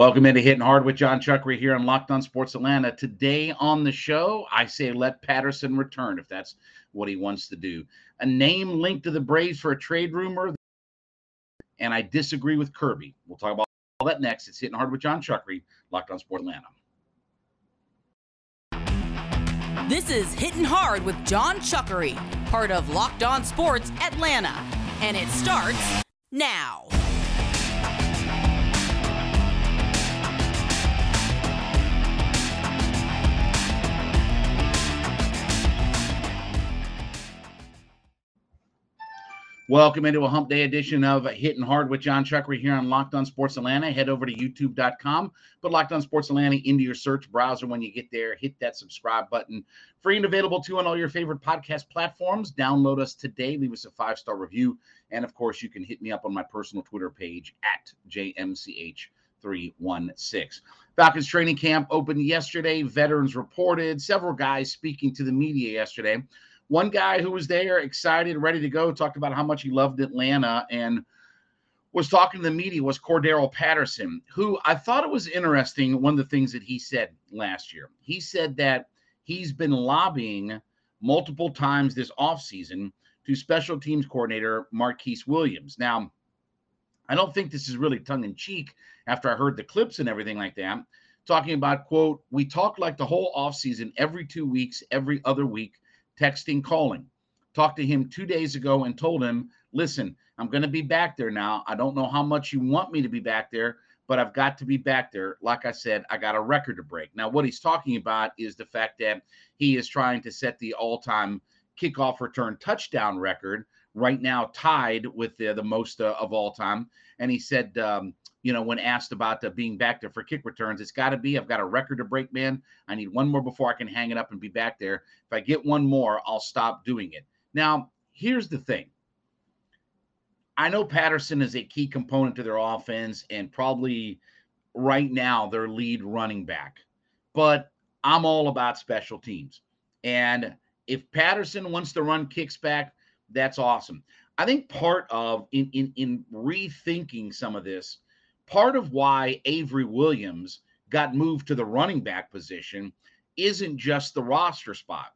Welcome into Hitting Hard with Jon Chuckery here on Locked On Sports Atlanta. Today on the show, I say let Patterson return if that's what he wants to do. A name linked to the Braves for a trade rumor, and I disagree with Kirby. We'll talk about all that next. It's Hitting Hard with Jon Chuckery, Locked On Sports Atlanta. This is Hitting Hard with Jon Chuckery, part of Locked On Sports Atlanta, and it starts now. Welcome into a hump day edition of Hitting Hard with Jon Chuckery here on Locked On Sports Atlanta. Head over to youtube.com, put Locked On Sports Atlanta into your search browser when you get there. Hit that subscribe button. Free and available too on all your favorite podcast platforms. Download us today. Leave us a five star review. And of course, you can hit me up on my personal Twitter page at JMCH316. Falcons training camp opened yesterday. Veterans reported. Several guys speaking to the media yesterday. One guy who was there, excited, ready to go, talked about how much he loved Atlanta and was talking to the media was Cordarrelle Patterson, who I thought it was interesting. One of the things that he said last year, he said that he's been lobbying multiple times this offseason to special teams coordinator Marquice Williams. Now, I don't think this is really tongue in cheek after I heard the clips and everything like that. Talking about, quote, we talk like the whole offseason every two weeks, every other week texting, calling. Talked to him two days ago and told him, listen, I'm going to be back there now. I don't know how much you want me to be back there, but I've got to be back there. Like I said, I got a record to break. Now, what he's talking about is the fact that he is trying to set the all time kickoff return touchdown record, right now tied with the, the most uh, of all time. And he said, um, you know, when asked about uh, being back there for kick returns, it's got to be. I've got a record to break, man. I need one more before I can hang it up and be back there. If I get one more, I'll stop doing it. Now, here's the thing. I know Patterson is a key component to their offense and probably right now their lead running back, but I'm all about special teams. And if Patterson wants to run kicks back, that's awesome. I think part of in in in rethinking some of this part of why Avery Williams got moved to the running back position isn't just the roster spot.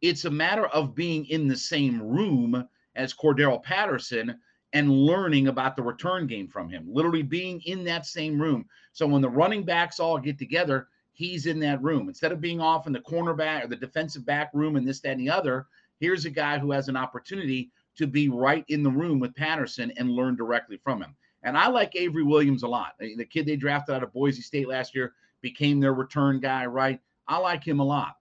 It's a matter of being in the same room as Cordarrelle Patterson and learning about the return game from him, literally being in that same room. So when the running backs all get together, he's in that room. Instead of being off in the cornerback or the defensive back room and this, that, and the other, here's a guy who has an opportunity to be right in the room with Patterson and learn directly from him. And I like Avery Williams a lot. The kid they drafted out of Boise State last year became their return guy, right? I like him a lot.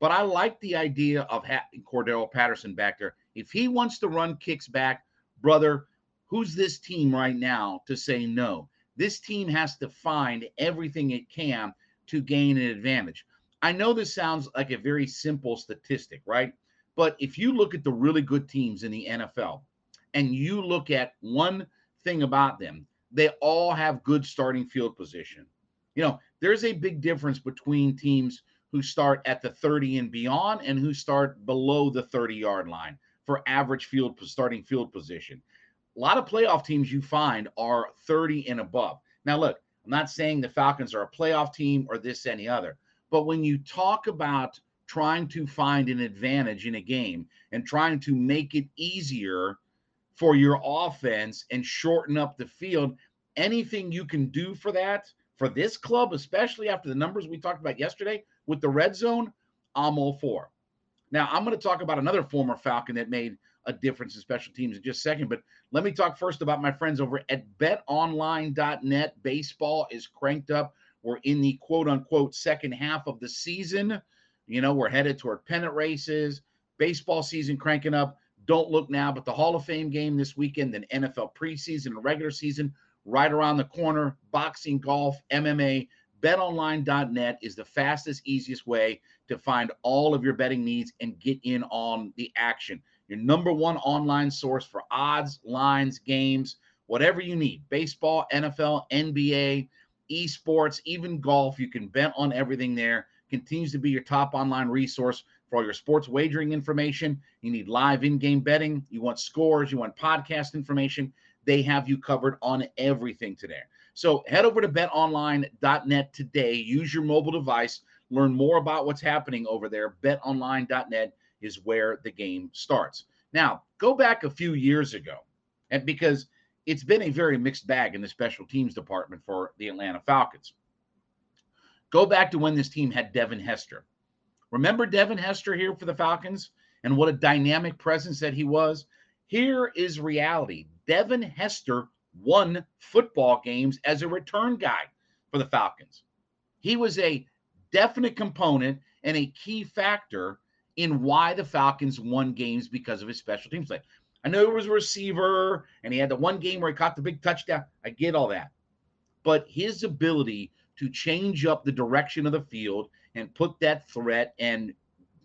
But I like the idea of having Cordarrelle Patterson back there. If he wants to run kicks back, brother, who's this team right now to say no? This team has to find everything it can to gain an advantage. I know this sounds like a very simple statistic, right? But if you look at the really good teams in the NFL and you look at one – thing about them. They all have good starting field position. You know, there's a big difference between teams who start at the 30 and beyond and who start below the 30 yard line for average field starting field position. A lot of playoff teams you find are 30 and above. Now, look, I'm not saying the Falcons are a playoff team or this, any other, but when you talk about trying to find an advantage in a game and trying to make it easier for your offense and shorten up the field. Anything you can do for that, for this club, especially after the numbers we talked about yesterday with the red zone, I'm all for. Now, I'm going to talk about another former Falcon that made a difference in special teams in just a second, but let me talk first about my friends over at betonline.net. Baseball is cranked up. We're in the quote unquote second half of the season. You know, we're headed toward pennant races, baseball season cranking up. Don't look now, but the Hall of Fame game this weekend, then NFL preseason and regular season right around the corner. Boxing, golf, MMA. BetOnline.net is the fastest, easiest way to find all of your betting needs and get in on the action. Your number one online source for odds, lines, games, whatever you need baseball, NFL, NBA, esports, even golf. You can bet on everything there. Continues to be your top online resource for all your sports wagering information. You need live in game betting. You want scores. You want podcast information. They have you covered on everything today. So head over to betonline.net today. Use your mobile device. Learn more about what's happening over there. BetOnline.net is where the game starts. Now, go back a few years ago, and because it's been a very mixed bag in the special teams department for the Atlanta Falcons. Go back to when this team had Devin Hester. Remember Devin Hester here for the Falcons and what a dynamic presence that he was? Here is reality. Devin Hester won football games as a return guy for the Falcons. He was a definite component and a key factor in why the Falcons won games because of his special teams play. I know he was a receiver and he had the one game where he caught the big touchdown. I get all that. But his ability to change up the direction of the field and put that threat and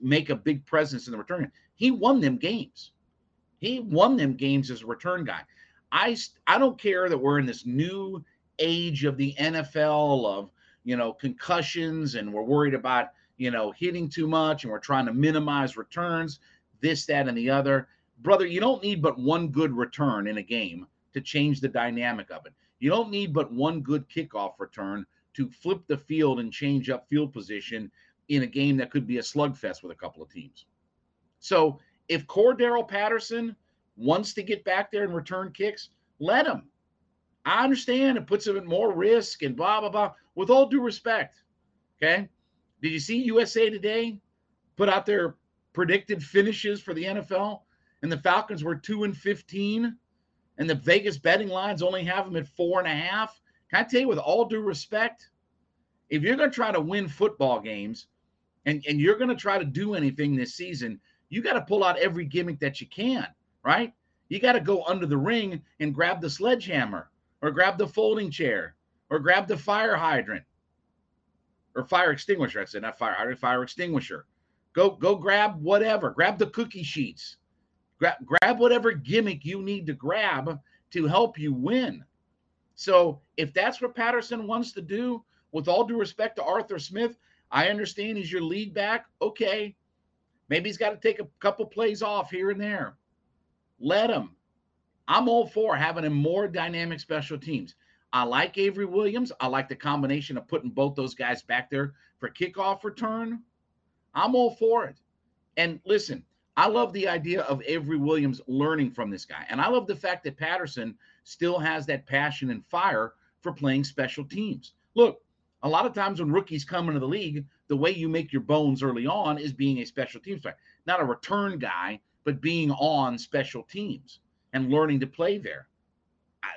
make a big presence in the return, he won them games. He won them games as a return guy. I I don't care that we're in this new age of the NFL of you know concussions and we're worried about you know hitting too much and we're trying to minimize returns, this, that, and the other. Brother, you don't need but one good return in a game to change the dynamic of it. You don't need but one good kickoff return to flip the field and change up field position in a game that could be a slugfest with a couple of teams. So if Cordarrelle Patterson wants to get back there and return kicks, let him. I understand it puts him at more risk and blah blah blah. With all due respect, okay. Did you see USA Today put out their predicted finishes for the NFL? And the Falcons were two and fifteen, and the Vegas betting lines only have them at four and a half. I tell you, with all due respect, if you're going to try to win football games, and and you're going to try to do anything this season, you got to pull out every gimmick that you can right? You got to go under the ring and grab the sledgehammer or grab the folding chair or grab the fire hydrant or fire extinguisher. I said not fire hydrant, fire extinguisher. Go go grab whatever. Grab the cookie sheets. Grab grab whatever gimmick you need to grab to help you win. So if that's what Patterson wants to do, with all due respect to Arthur Smith, I understand he's your lead back. Okay. Maybe he's got to take a couple plays off here and there. Let him. I'm all for having a more dynamic special teams. I like Avery Williams. I like the combination of putting both those guys back there for kickoff return. I'm all for it. And listen, I love the idea of Avery Williams learning from this guy. And I love the fact that Patterson still has that passion and fire for playing special teams. Look, a lot of times when rookies come into the league, the way you make your bones early on is being a special teams player, not a return guy but being on special teams and learning to play there.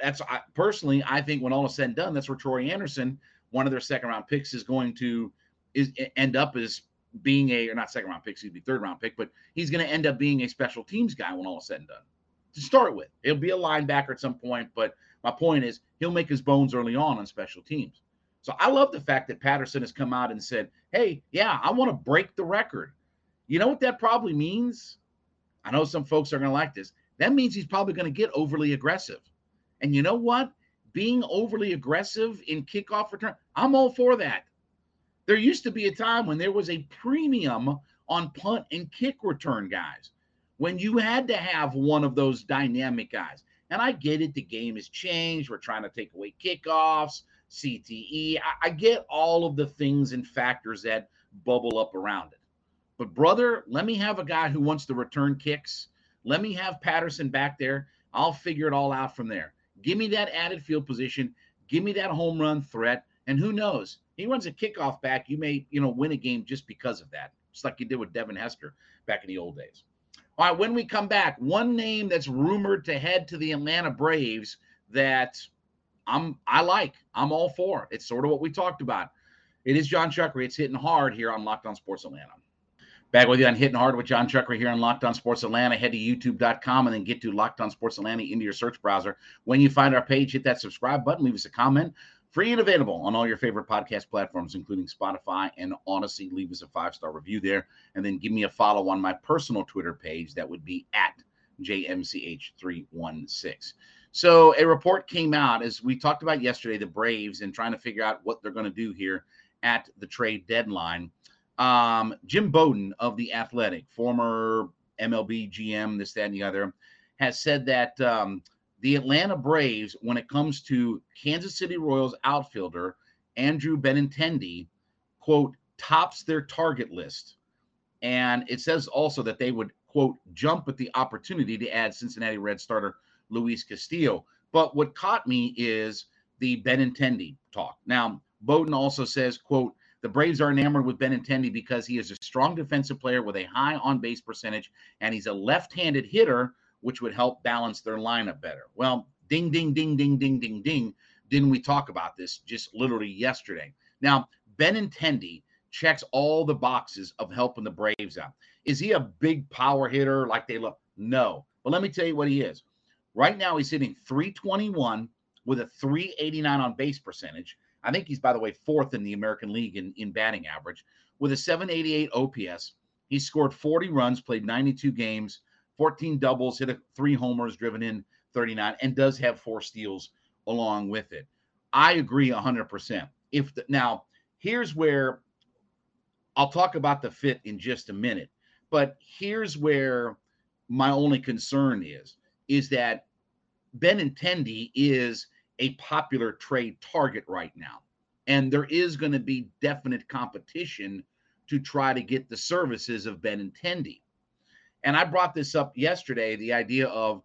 That's I, personally, I think when all is said and done, that's where Troy Anderson, one of their second round picks, is going to is end up as being a or not second round pick, excuse me, third round pick, but he's going to end up being a special teams guy when all is said and done. To start with, he'll be a linebacker at some point, but my point is he'll make his bones early on on special teams. So I love the fact that Patterson has come out and said, "Hey, yeah, I want to break the record." You know what that probably means? I know some folks are going to like this. That means he's probably going to get overly aggressive. And you know what? Being overly aggressive in kickoff return, I'm all for that. There used to be a time when there was a premium on punt and kick return guys, when you had to have one of those dynamic guys. And I get it, the game has changed. We're trying to take away kickoffs, CTE. I, I get all of the things and factors that bubble up around it. But brother, let me have a guy who wants to return kicks. Let me have Patterson back there. I'll figure it all out from there. Give me that added field position. Give me that home run threat. And who knows? He runs a kickoff back. You may, you know, win a game just because of that. Just like you did with Devin Hester back in the old days. All right, when we come back, one name that's rumored to head to the Atlanta Braves that I'm I like. I'm all for. It's sort of what we talked about. It is Jon Chuckery. It's hitting hard here on Locked On Sports Atlanta. Back with you on Hitting Hard with Jon Chuckery here on Locked On Sports Atlanta. Head to youtube.com and then get to Locked On Sports Atlanta into your search browser. When you find our page, hit that subscribe button, leave us a comment. Free and available on all your favorite podcast platforms, including Spotify and Audacy. Leave us a five star review there. And then give me a follow on my personal Twitter page. That would be at JMCH316. So a report came out as we talked about yesterday, the Braves and trying to figure out what they're going to do here at the trade deadline. Um, Jim Bowden of The Athletic, former MLB GM, this, that, and the other, has said that um, the Atlanta Braves, when it comes to Kansas City Royals outfielder Andrew Benintendi, quote, tops their target list. And it says also that they would, quote, jump at the opportunity to add Cincinnati Red starter Luis Castillo. But what caught me is the Benintendi talk. Now, Bowden also says, quote, the Braves are enamored with Benintendi because he is a strong defensive player with a high on base percentage, and he's a left handed hitter, which would help balance their lineup better. Well, ding, ding, ding, ding, ding, ding, ding. Didn't we talk about this just literally yesterday? Now, Benintendi checks all the boxes of helping the Braves out. Is he a big power hitter like they look? No. But let me tell you what he is. Right now, he's hitting 321 with a 389 on base percentage. I think he's, by the way, fourth in the American League in, in batting average with a 788 OPS. He scored 40 runs, played 92 games, 14 doubles, hit a, three homers, driven in 39, and does have four steals along with it. I agree 100%. If the, now, here's where I'll talk about the fit in just a minute, but here's where my only concern is is that Benintendi is a popular trade target right now. And there is going to be definite competition to try to get the services of Benintendi. And I brought this up yesterday the idea of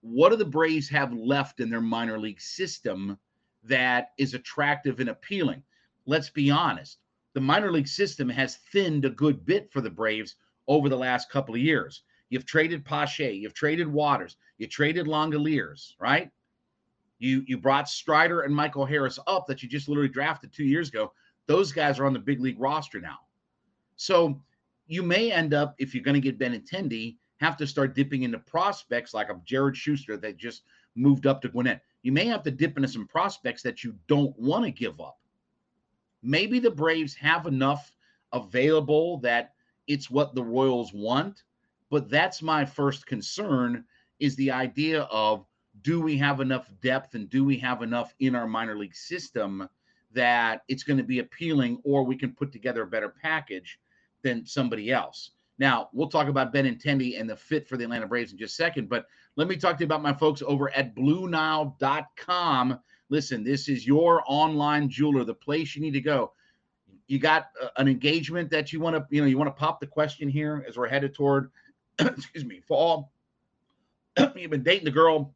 what do the Braves have left in their minor league system that is attractive and appealing? Let's be honest. The minor league system has thinned a good bit for the Braves over the last couple of years. You've traded Pache, you've traded Waters, you traded Langeliers, right? You you brought Strider and Michael Harris up that you just literally drafted two years ago. Those guys are on the big league roster now. So you may end up, if you're going to get Benintendi, have to start dipping into prospects like a Jared Schuster that just moved up to Gwinnett. You may have to dip into some prospects that you don't want to give up. Maybe the Braves have enough available that it's what the Royals want, but that's my first concern is the idea of do we have enough depth and do we have enough in our minor league system that it's going to be appealing or we can put together a better package than somebody else. Now, we'll talk about Benintendi and the fit for the Atlanta Braves in just a second, but let me talk to you about my folks over at BlueNile.com. Listen, this is your online jeweler, the place you need to go. You got uh, an engagement that you want to, you know, you want to pop the question here as we're headed toward, excuse me, fall. You've been dating the girl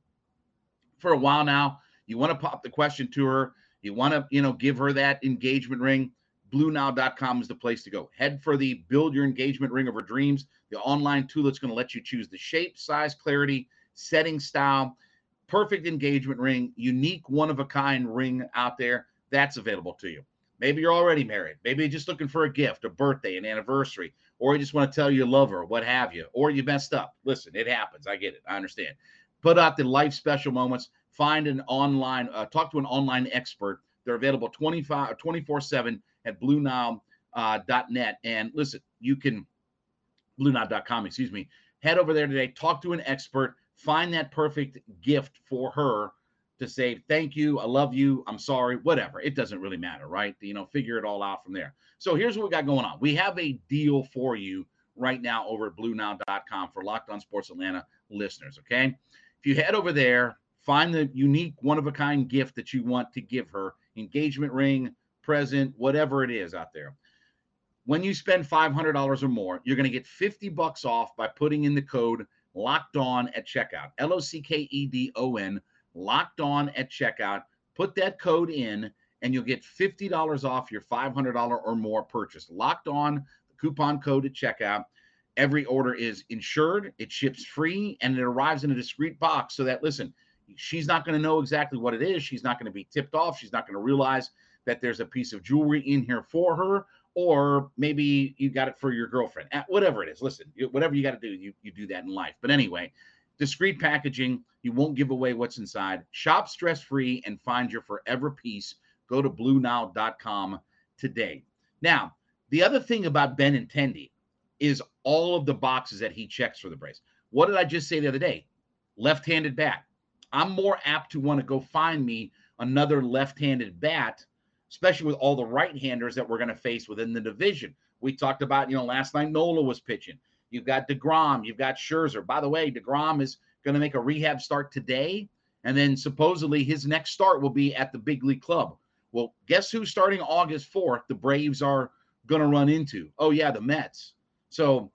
for a while now. You want to pop the question to her. You want to, you know, give her that engagement ring. BlueNile.com is the place to go. Head for the build your engagement ring of her dreams, the online tool that's going to let you choose the shape, size, clarity, setting style, perfect engagement ring, unique one of a kind ring out there. That's available to you. Maybe you're already married. Maybe you're just looking for a gift, a birthday, an anniversary, or you just want to tell your lover, what have you, or you messed up. Listen, it happens. I get it. I understand put out the life special moments. Find an online, uh, talk to an online expert. They're available 25 24 7 at BlueNile.net. And listen, you can, BlueNile.com, excuse me. Head over there today, talk to an expert, find that perfect gift for her to say, thank you, I love you, I'm sorry, whatever. It doesn't really matter, right? You know, figure it all out from there. So here's what we got going on. We have a deal for you right now over at bluenile.com for Locked On Sports Atlanta listeners, okay? If you head over there, find the unique, one of a kind gift that you want to give her engagement ring, present, whatever it is out there. When you spend $500 or more, you're going to get 50 bucks off by putting in the code locked on at checkout. L O C K E D O N, locked on at checkout. Put that code in and you'll get $50 off your $500 or more purchase. Locked on, the coupon code at checkout. Every order is insured, it ships free, and it arrives in a discreet box so that, listen, she's not going to know exactly what it is. She's not going to be tipped off. She's not going to realize that there's a piece of jewelry in here for her, or maybe you got it for your girlfriend. Whatever it is, listen, whatever you got to do, you, you do that in life. But anyway, discreet packaging, you won't give away what's inside. Shop stress free and find your forever piece. Go to BlueNile.com today. Now, the other thing about Benintendi is all of the boxes that he checks for the Braves. What did I just say the other day? Left handed bat. I'm more apt to want to go find me another left handed bat, especially with all the right handers that we're going to face within the division. We talked about, you know, last night Nola was pitching. You've got DeGrom, you've got Scherzer. By the way, DeGrom is going to make a rehab start today. And then supposedly his next start will be at the big league club. Well, guess who's starting August 4th? The Braves are going to run into. Oh, yeah, the Mets. So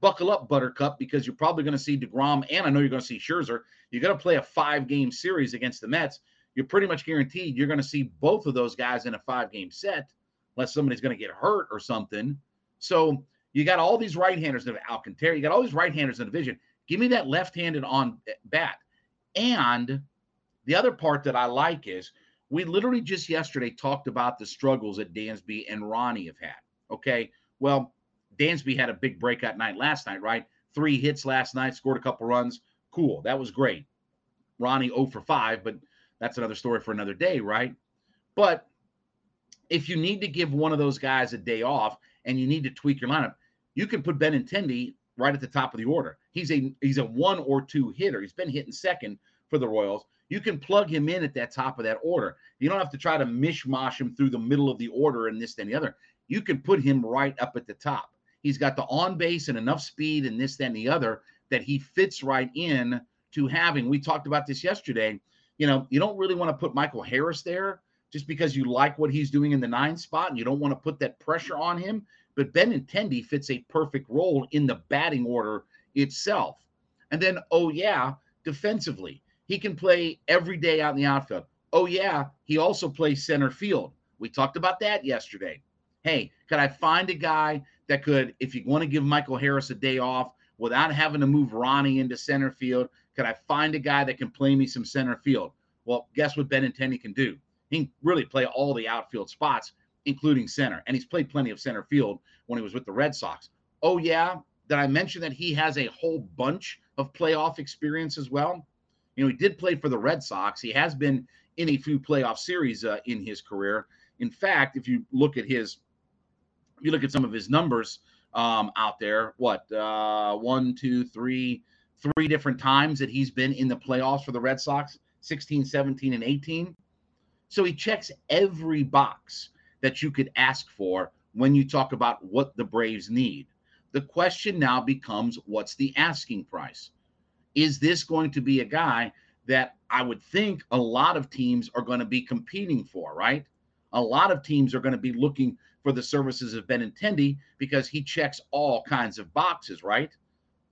buckle up, Buttercup, because you're probably going to see DeGrom and I know you're going to see Scherzer. You're going to play a five game series against the Mets. You're pretty much guaranteed you're going to see both of those guys in a five game set, unless somebody's going to get hurt or something. So you got all these right handers in Alcantara. You got all these right handers in the division. Give me that left handed on eh, bat. And the other part that I like is we literally just yesterday talked about the struggles that Dansby and Ronnie have had. Okay. Well, Dansby had a big breakout night last night, right? Three hits last night, scored a couple runs. Cool. That was great. Ronnie 0 for 5, but that's another story for another day, right? But if you need to give one of those guys a day off and you need to tweak your lineup, you can put Benintendi right at the top of the order. He's a he's a one or two hitter. He's been hitting second for the Royals. You can plug him in at that top of that order. You don't have to try to mishmash him through the middle of the order and this, and the other. You can put him right up at the top. He's got the on base and enough speed and this, and the other that he fits right in to having. We talked about this yesterday. You know, you don't really want to put Michael Harris there just because you like what he's doing in the nine spot and you don't want to put that pressure on him. But Benintendi fits a perfect role in the batting order itself. And then, oh, yeah, defensively, he can play every day out in the outfield. Oh, yeah, he also plays center field. We talked about that yesterday. Hey, could I find a guy that could, if you want to give Michael Harris a day off without having to move Ronnie into center field, could I find a guy that can play me some center field? Well, guess what Benintendi can do? He can really play all the outfield spots, including center. And he's played plenty of center field when he was with the Red Sox. Oh, yeah. Did I mention that he has a whole bunch of playoff experience as well? You know, he did play for the Red Sox. He has been in a few playoff series uh, in his career. In fact, if you look at his, if you look at some of his numbers um, out there, what uh, one, two, three, three different times that he's been in the playoffs for the Red Sox 16, 17, and 18. So he checks every box that you could ask for when you talk about what the Braves need. The question now becomes what's the asking price? Is this going to be a guy that I would think a lot of teams are going to be competing for, right? A lot of teams are going to be looking for the services of Benintendi because he checks all kinds of boxes, right?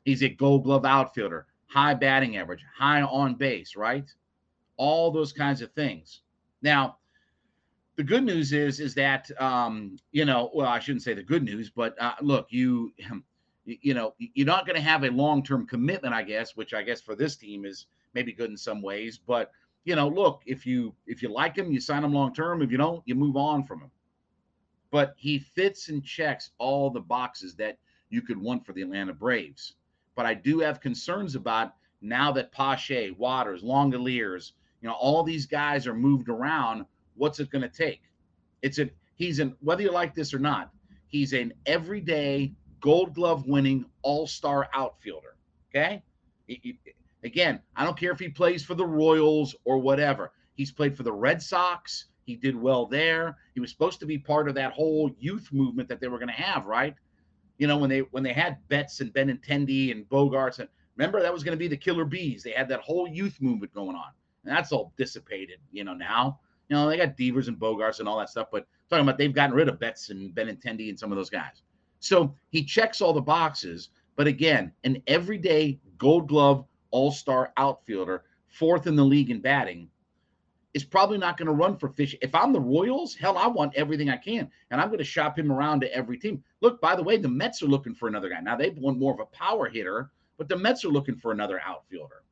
He's a gold glove outfielder, high batting average, high on base, right? All those kinds of things. Now, the good news is is that um, you know, well, I shouldn't say the good news, but uh, look, you you know, you're not going to have a long-term commitment, I guess, which I guess for this team is maybe good in some ways, but you know, look, if you if you like him, you sign him long term. If you don't, you move on from him. But he fits and checks all the boxes that you could want for the Atlanta Braves. But I do have concerns about now that Pache, Waters, Langeliers, you know, all these guys are moved around. What's it going to take? It's a he's an whether you like this or not, he's an everyday Gold Glove winning All Star outfielder. Okay, he, he, again, I don't care if he plays for the Royals or whatever. He's played for the Red Sox. He did well there. He was supposed to be part of that whole youth movement that they were going to have, right? You know, when they when they had Betts and Benintendi and Bogaerts and remember that was going to be the Killer Bees. They had that whole youth movement going on, and that's all dissipated. You know now. You know they got Devers and Bogaerts and all that stuff, but talking about they've gotten rid of Betts and Benintendi and some of those guys. So he checks all the boxes, but again, an everyday Gold Glove All Star outfielder, fourth in the league in batting is probably not going to run for fish. If I'm the Royals, hell, I want everything I can, and I'm going to shop him around to every team. Look, by the way, the Mets are looking for another guy. Now they've won more of a power hitter, but the Mets are looking for another outfielder.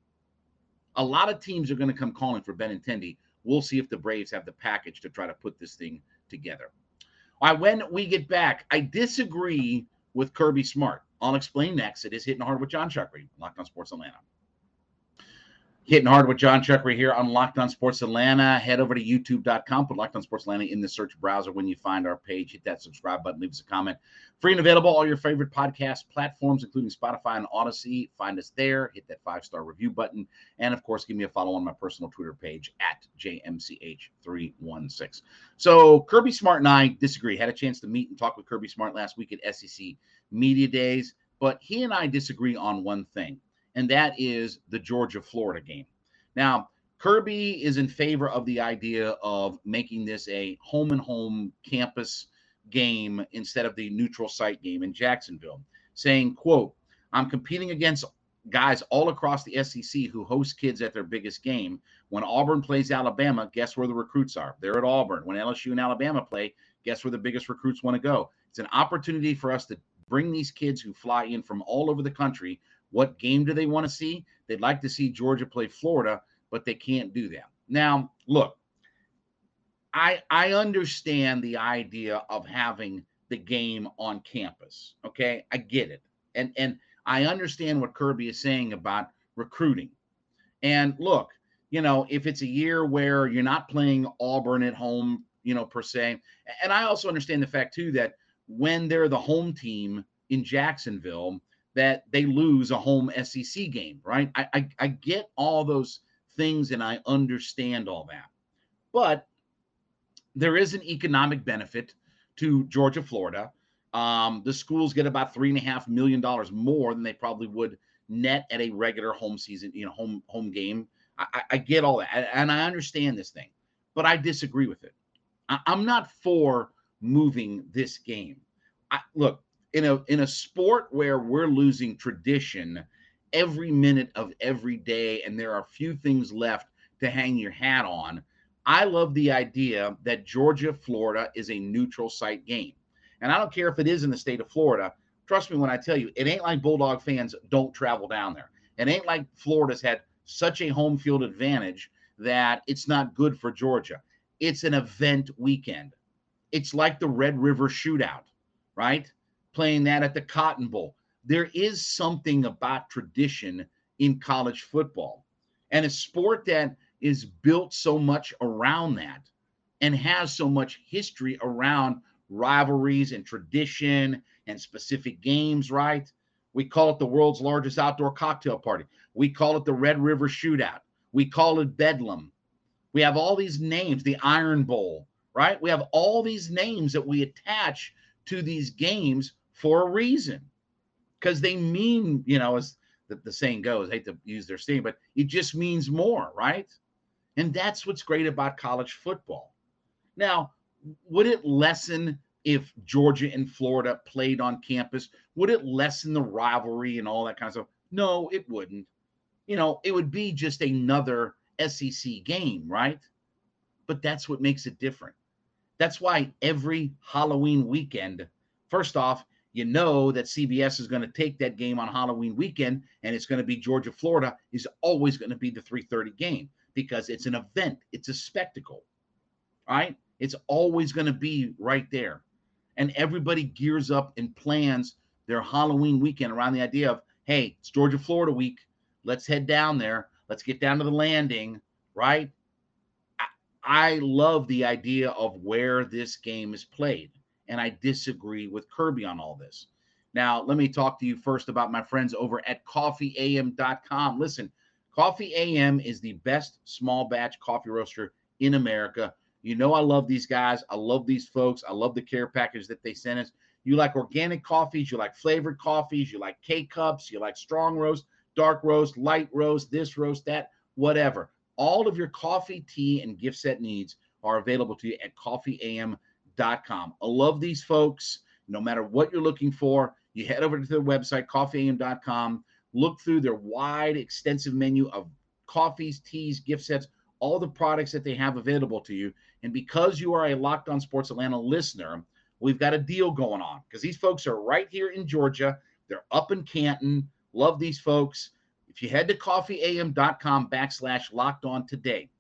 A lot of teams are going to come calling for Benintendi. We'll see if the Braves have the package to try to put this thing together. All right, when we get back, I disagree with Kirby Smart. I'll explain next. It is hitting hard with Jon Chuckery, Locked on Sports Atlanta. Hitting hard with Jon Chuckery here on Locked On Sports Atlanta. Head over to youtube.com, put Locked On Sports Atlanta in the search browser when you find our page. Hit that subscribe button, leave us a comment. Free and available, all your favorite podcast platforms, including Spotify and Audacy. Find us there. Hit that five star review button. And of course, give me a follow on my personal Twitter page at JMCH316. So, Kirby Smart and I disagree. Had a chance to meet and talk with Kirby Smart last week at SEC Media Days, but he and I disagree on one thing and that is the Georgia Florida game. Now, Kirby is in favor of the idea of making this a home and home campus game instead of the neutral site game in Jacksonville, saying, quote, I'm competing against guys all across the SEC who host kids at their biggest game. When Auburn plays Alabama, guess where the recruits are? They're at Auburn. When LSU and Alabama play, guess where the biggest recruits want to go? It's an opportunity for us to bring these kids who fly in from all over the country. What game do they want to see? They'd like to see Georgia play Florida, but they can't do that. Now, look, I I understand the idea of having the game on campus. Okay, I get it, and and I understand what Kirby is saying about recruiting. And look, you know, if it's a year where you're not playing Auburn at home, you know, per se, and I also understand the fact too that when they're the home team in Jacksonville, that they lose a home SEC game, right? I, I, I get all those things and I understand all that. But there is an economic benefit to Georgia, Florida. Um, the schools get about three and a half million dollars more than they probably would net at a regular home season, you know, home home game. I, I get all that, and I understand this thing, but I disagree with it. I, am not for moving this game. I, look in a in a sport where we're losing tradition every minute of every day, and there are few things left to hang your hat on. I love the idea that Georgia, Florida is a neutral site game. And I don't care if it is in the state of Florida. Trust me when I tell you, it ain't like Bulldog fans don't travel down there. It ain't like Florida's had such a home field advantage that it's not good for Georgia. It's an event weekend. It's like the Red River Shootout, right? Playing that at the Cotton Bowl. There is something about tradition in college football and a sport that is built so much around that and has so much history around rivalries and tradition and specific games, right? We call it the world's largest outdoor cocktail party. We call it the Red River Shootout. We call it Bedlam. We have all these names, the Iron Bowl, right? We have all these names that we attach to these games for a reason because they mean, you know, as the, the saying goes, I hate to use their saying, but it just means more, right? And that's what's great about college football. Now, would it lessen if Georgia and Florida played on campus? Would it lessen the rivalry and all that kind of stuff? No, it wouldn't. You know, it would be just another SEC game, right? But that's what makes it different. That's why every Halloween weekend, first off, you know that CBS is going to take that game on Halloween weekend and it's going to be Georgia Florida is always going to be the 3:30 game because it's an event, it's a spectacle. Right? It's always going to be right there. And everybody gears up and plans their Halloween weekend around the idea of, hey, it's Georgia Florida week. Let's head down there. Let's get down to the landing, right? I, I love the idea of where this game is played. And I disagree with Kirby on all this. Now, let me talk to you first about my friends over at coffeeam.com. Listen, Coffee AM is the best small batch coffee roaster in America. You know, I love these guys. I love these folks. I love the care package that they sent us. You like organic coffees, you like flavored coffees, you like K cups, you like strong roast, dark roast, light roast, this roast, that, whatever. All of your coffee, tea, and gift set needs are available to you at coffeeam.com. I love these folks. No matter what you're looking for, you head over to their website, coffeeam.com, look through their wide, extensive menu of coffees, teas, gift sets, all the products that they have available to you. And because you are a Locked On Sports Atlanta listener, we've got a deal going on because these folks are right here in Georgia. They're up in Canton. Love these folks. If you head to coffeeam.com backslash locked on today,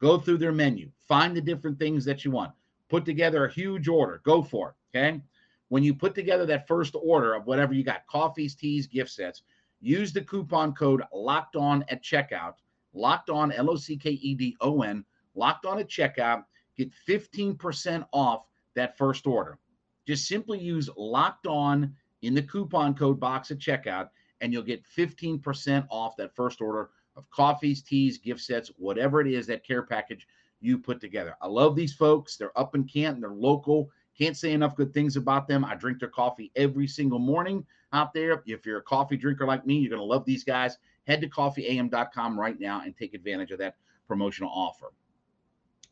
go through their menu, find the different things that you want, put together a huge order, go for it. Okay. When you put together that first order of whatever you got coffees, teas, gift sets, use the coupon code locked on at checkout locked on, L O C K E D O N, locked on at checkout, get 15% off that first order. Just simply use locked on in the coupon code box at checkout, and you'll get 15% off that first order of coffees, teas, gift sets, whatever it is that care package you put together. I love these folks. They're up in Canton, they're local. Can't say enough good things about them. I drink their coffee every single morning out there. If you're a coffee drinker like me, you're going to love these guys. Head to coffeeam.com right now and take advantage of that promotional offer.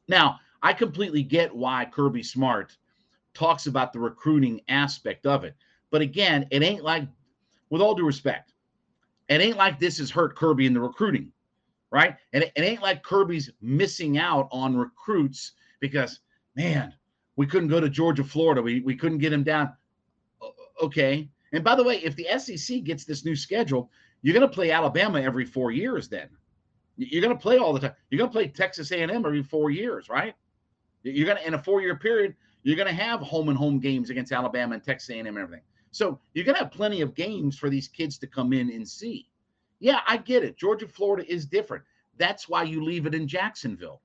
Now, I completely get why Kirby Smart talks about the recruiting aspect of it. But again, it ain't like, with all due respect, it ain't like this has hurt Kirby in the recruiting, right? And it, it ain't like Kirby's missing out on recruits because, man, we couldn't go to Georgia, Florida. We, we couldn't get him down. Okay. And by the way, if the SEC gets this new schedule, you're going to play Alabama every four years then. You're going to play all the time. You're going to play Texas A&M every four years, right? You're going to in a four-year period, you're going to have home and home games against Alabama and Texas A&M and everything. So you're going to have plenty of games for these kids to come in and see. Yeah, I get it. Georgia, Florida is different. That's why you leave it in Jacksonville.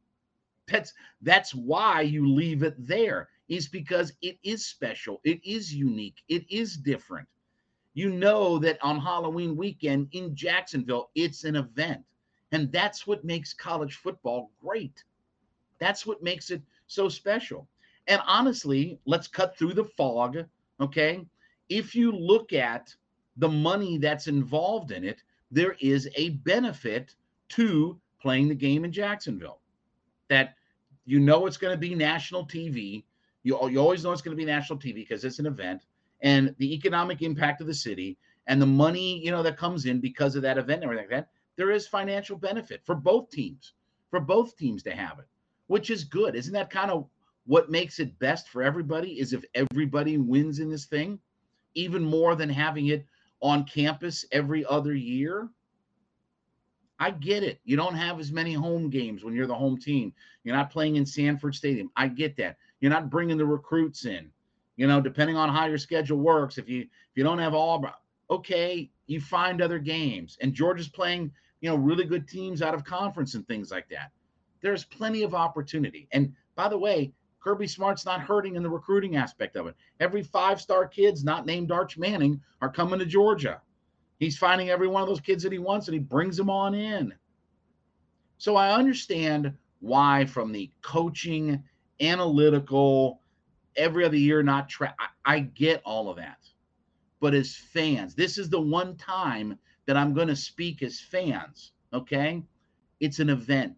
That's that's why you leave it there is because it is special. It is unique. It is different. You know that on Halloween weekend in Jacksonville, it's an event. And that's what makes college football great. That's what makes it so special. And honestly, let's cut through the fog. Okay. If you look at the money that's involved in it, there is a benefit to playing the game in Jacksonville. That you know it's going to be national TV. You, you always know it's going to be national TV because it's an event and the economic impact of the city and the money, you know, that comes in because of that event and everything like that. There is financial benefit for both teams, for both teams to have it, which is good. Isn't that kind of what makes it best for everybody is if everybody wins in this thing, even more than having it on campus every other year. I get it. You don't have as many home games when you're the home team. You're not playing in Sanford Stadium. I get that. You're not bringing the recruits in. You know, depending on how your schedule works, if you if you don't have all, okay, you find other games. And Georgia's playing, you know, really good teams out of conference and things like that. There's plenty of opportunity. And by the way, Kirby Smart's not hurting in the recruiting aspect of it. Every five star kids not named Arch Manning are coming to Georgia. He's finding every one of those kids that he wants and he brings them on in. So I understand why, from the coaching, analytical, every other year not. I, I get all of that. But as fans, this is the one time that I'm going to speak as fans. Okay. It's an event.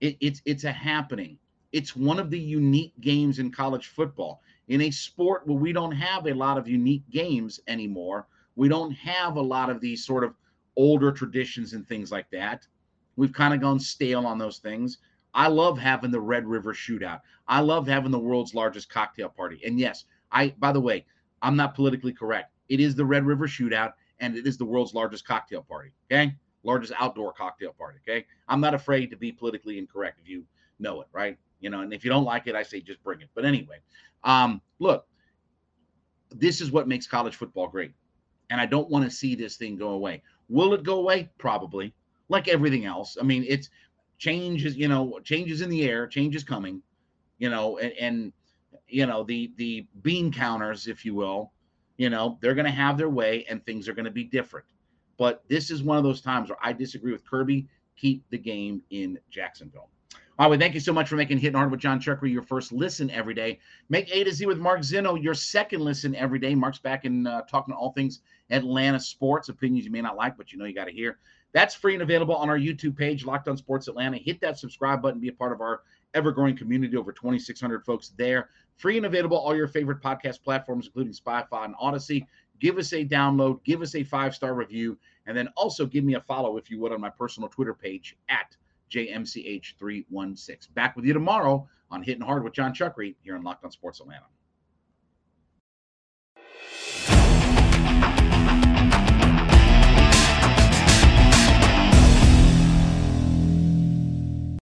It, it's it's a happening. It's one of the unique games in college football. In a sport where we don't have a lot of unique games anymore, we don't have a lot of these sort of older traditions and things like that. We've kind of gone stale on those things. I love having the Red River shootout. I love having the world's largest cocktail party. And yes, I by the way, I'm not politically correct. It is the Red River shootout and it is the world's largest cocktail party. Okay? Largest outdoor cocktail party. Okay? I'm not afraid to be politically incorrect if you know it, right? You know, and if you don't like it, I say just bring it. But anyway, um, look, this is what makes college football great. And I don't want to see this thing go away. Will it go away? Probably. Like everything else. I mean, it's changes, you know, changes in the air, change is coming, you know, and, and you know, the the bean counters, if you will, you know, they're gonna have their way and things are gonna be different. But this is one of those times where I disagree with Kirby. Keep the game in Jacksonville. All right, thank you so much for making Hitting Hard with Jon Chuckery your first listen every day. Make A to Z with Mark Zeno your second listen every day. Mark's back in uh, talking all things Atlanta sports, opinions you may not like, but you know you got to hear. That's free and available on our YouTube page, Locked On Sports Atlanta. Hit that subscribe button, be a part of our ever growing community, over 2,600 folks there. Free and available all your favorite podcast platforms, including Spotify and Audacy. Give us a download, give us a five star review, and then also give me a follow if you would on my personal Twitter page at JMCH316. Back with you tomorrow on Hitting Hard with Jon Chuckery here on Locked On Sports Atlanta.